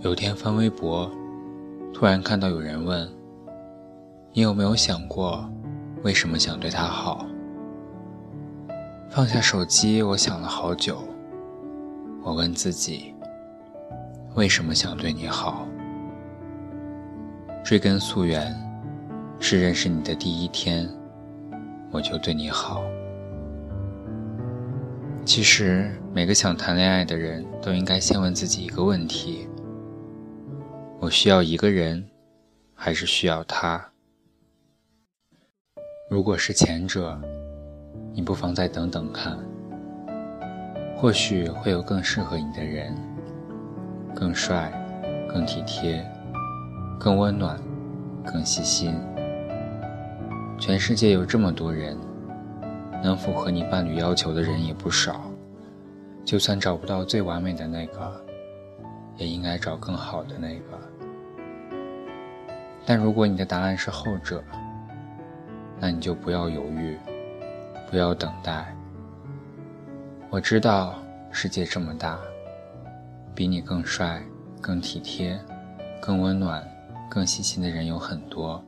有天翻微博，突然看到有人问：“你有没有想过，为什么想对他好？”放下手机，我想了好久。我问自己：为什么想对你好？追根溯源，是认识你的第一天，我就对你好。其实，每个想谈恋爱的人都应该先问自己一个问题。我需要一个人，还是需要他？如果是前者，你不妨再等等看，或许会有更适合你的人，更帅、更体贴、更温暖、更细心。全世界有这么多人，能符合你伴侣要求的人也不少。就算找不到最完美的那个，也应该找更好的那个。但如果你的答案是后者，那你就不要犹豫，不要等待。我知道世界这么大，比你更帅、更体贴、更温暖、更细心的人有很多。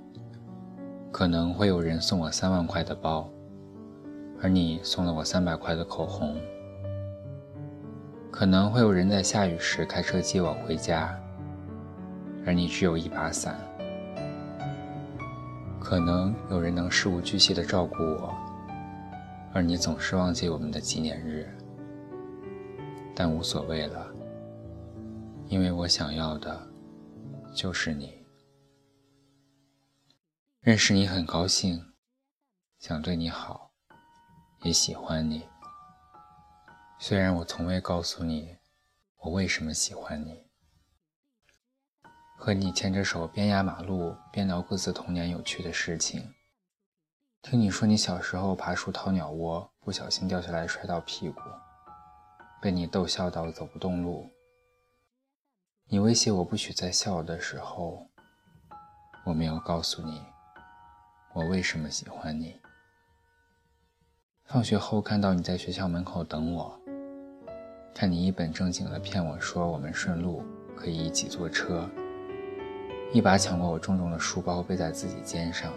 可能会有人送我三万块的包，而你送了我三百块的口红。可能会有人在下雨时开车接我回家，而你只有一把伞。可能有人能事无巨细的照顾我，而你总是忘记我们的纪念日。但无所谓了，因为我想要的，就是你。认识你很高兴，想对你好，也喜欢你。虽然我从未告诉你，我为什么喜欢你。和你牵着手边压马路边聊各自童年有趣的事情。听你说你小时候爬树掏鸟窝，不小心掉下来摔到屁股，被你逗笑到走不动路。你威胁我不许再笑的时候，我没有告诉你我为什么喜欢你。放学后看到你在学校门口等我，看你一本正经的骗我说我们顺路可以一起坐车。一把抢过我重重的书包，背在自己肩上，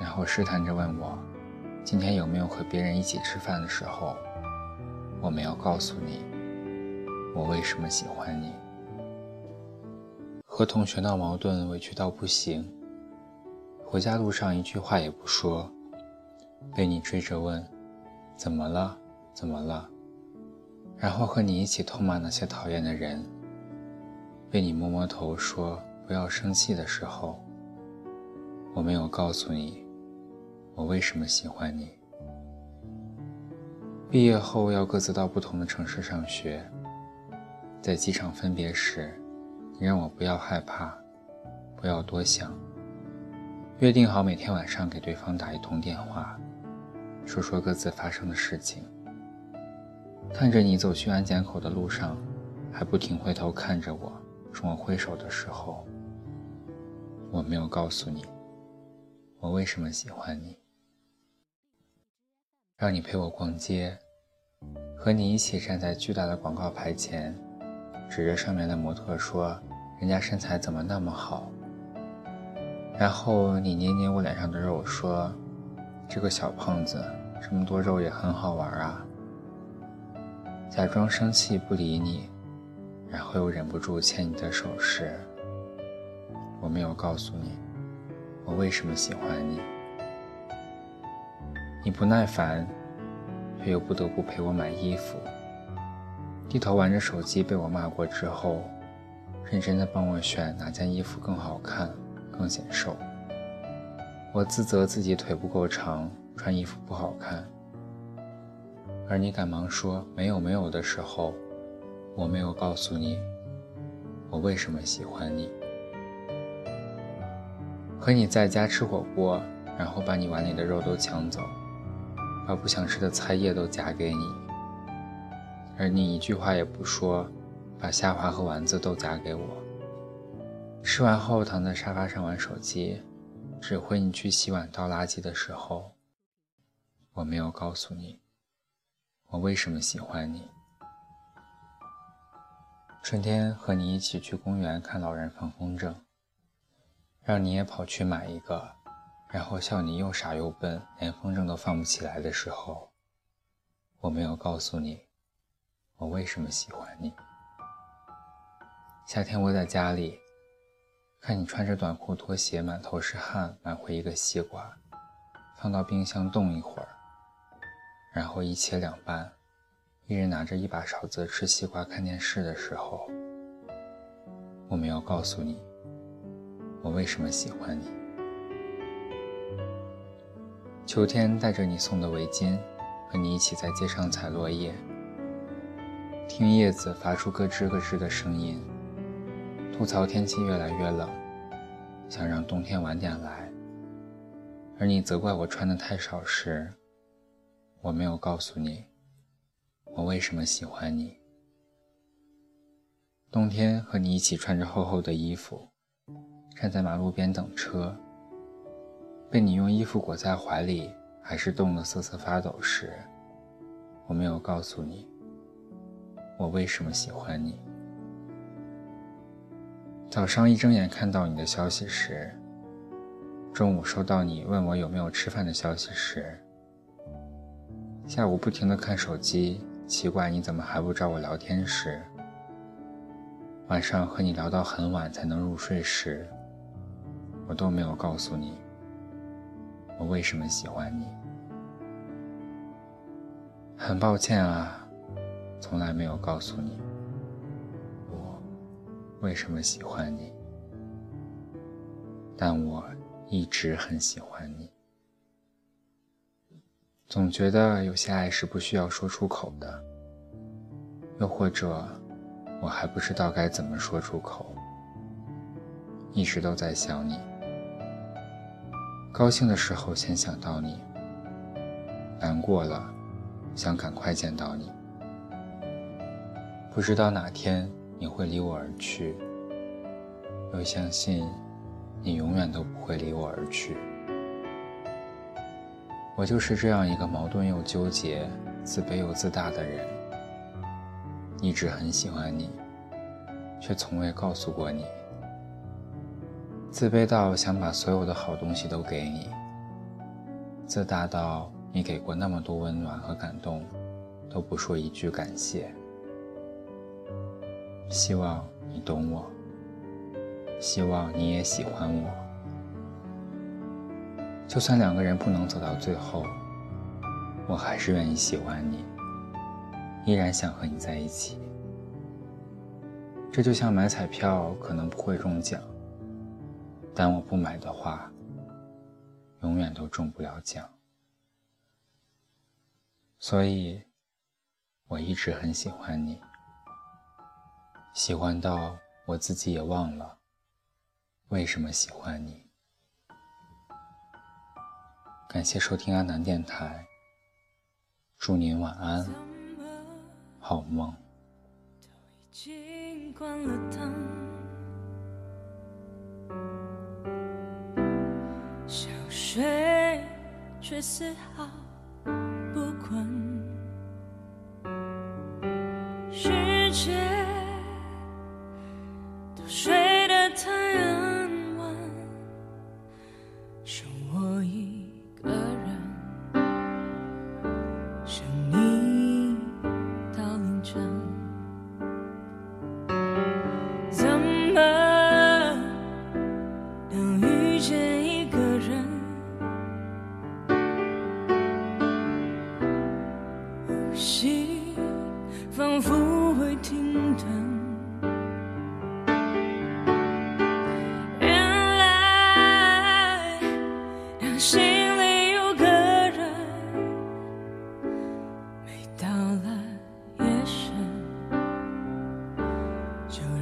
然后试探着问我：“今天有没有和别人一起吃饭？”的时候，我没有告诉你我为什么喜欢你。和同学闹矛盾，委屈到不行，回家路上一句话也不说，被你追着问：“怎么了？怎么了？”然后和你一起痛骂那些讨厌的人，被你摸摸头说。不要生气的时候，我没有告诉你我为什么喜欢你。毕业后要各自到不同的城市上学，在机场分别时，你让我不要害怕，不要多想，约定好每天晚上给对方打一通电话，说说各自发生的事情。看着你走去安检口的路上，还不停回头看着我，冲我挥手的时候。我没有告诉你，我为什么喜欢你。让你陪我逛街，和你一起站在巨大的广告牌前，指着上面的模特说：“人家身材怎么那么好？”然后你捏捏我脸上的肉说：“这个小胖子这么多肉也很好玩啊。”假装生气不理你，然后又忍不住牵你的手时。我没有告诉你，我为什么喜欢你。你不耐烦，却又不得不陪我买衣服。低头玩着手机被我骂过之后，认真的帮我选哪件衣服更好看、更显瘦。我自责自己腿不够长，穿衣服不好看。而你赶忙说没有没有的时候，我没有告诉你，我为什么喜欢你。和你在家吃火锅，然后把你碗里的肉都抢走，把不想吃的菜叶都夹给你，而你一句话也不说，把虾滑和丸子都夹给我。吃完后躺在沙发上玩手机，指挥你去洗碗倒垃圾的时候，我没有告诉你，我为什么喜欢你。春天和你一起去公园看老人放风筝，让你也跑去买一个，然后笑你又傻又笨，连风筝都放不起来的时候，我没有告诉你，我为什么喜欢你。夏天窝在家里，看你穿着短裤拖鞋，满头是汗，买回一个西瓜，放到冰箱冻一会儿，然后一切两半。一人拿着一把勺子吃西瓜看电视的时候，我没有告诉你，我为什么喜欢你。秋天带着你送的围巾，和你一起在街上采落叶，听叶子发出咯吱咯吱的声音，吐槽天气越来越冷，想让冬天晚点来。而你责怪我穿的太少时，我没有告诉你。我为什么喜欢你？冬天和你一起穿着厚厚的衣服，站在马路边等车，被你用衣服裹在怀里，还是冻得瑟瑟发抖时，我没有告诉你，我为什么喜欢你。早上一睁眼看到你的消息时，中午收到你问我有没有吃饭的消息时，下午不停地看手机。奇怪，你怎么还不找我聊天时？晚上和你聊到很晚才能入睡时，我都没有告诉你，我为什么喜欢你。很抱歉啊，从来没有告诉你，我为什么喜欢你。但我一直很喜欢你。总觉得有些爱是不需要说出口的，又或者我还不知道该怎么说出口。一直都在想你，高兴的时候先想到你，难过了想赶快见到你。不知道哪天你会离我而去，又相信你永远都不会离我而去。我就是这样一个矛盾又纠结、自卑又自大的人，一直很喜欢你，却从未告诉过你。自卑到想把所有的好东西都给你，自大到你给过那么多温暖和感动，都不说一句感谢。希望你懂我，希望你也喜欢我。就算两个人不能走到最后，我还是愿意喜欢你，依然想和你在一起。这就像买彩票，可能不会中奖，但我不买的话，永远都中不了奖。所以，我一直很喜欢你，喜欢到我自己也忘了为什么喜欢你。感谢收听阿南电台，祝您晚安，好梦。想睡，却丝毫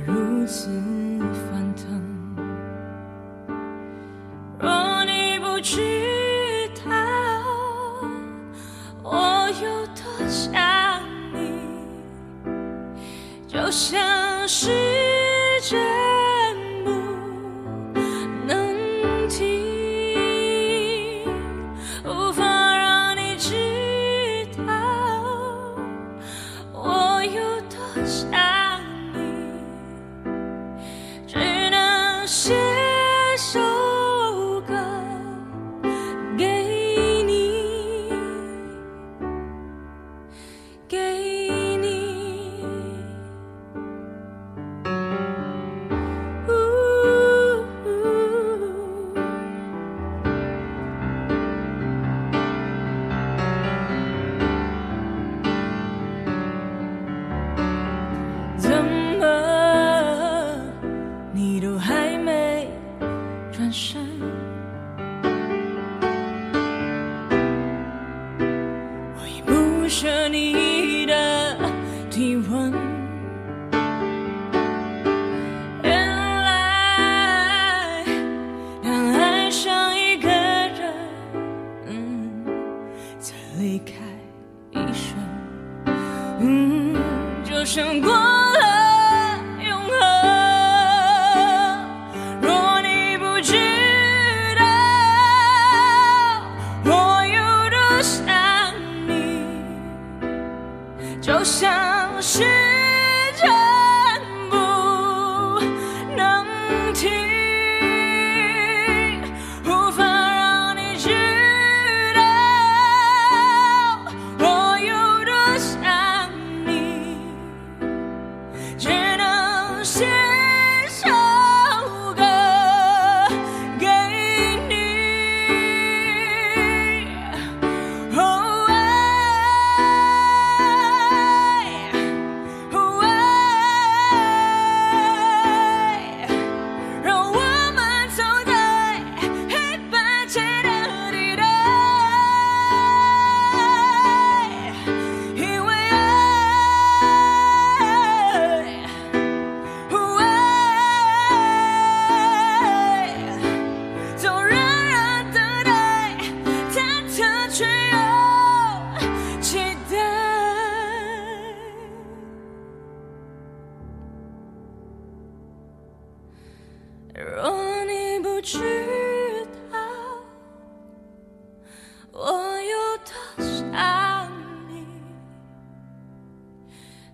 如此翻腾。若你不知道我有多想你，就像是。就像是。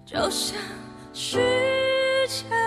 就像时间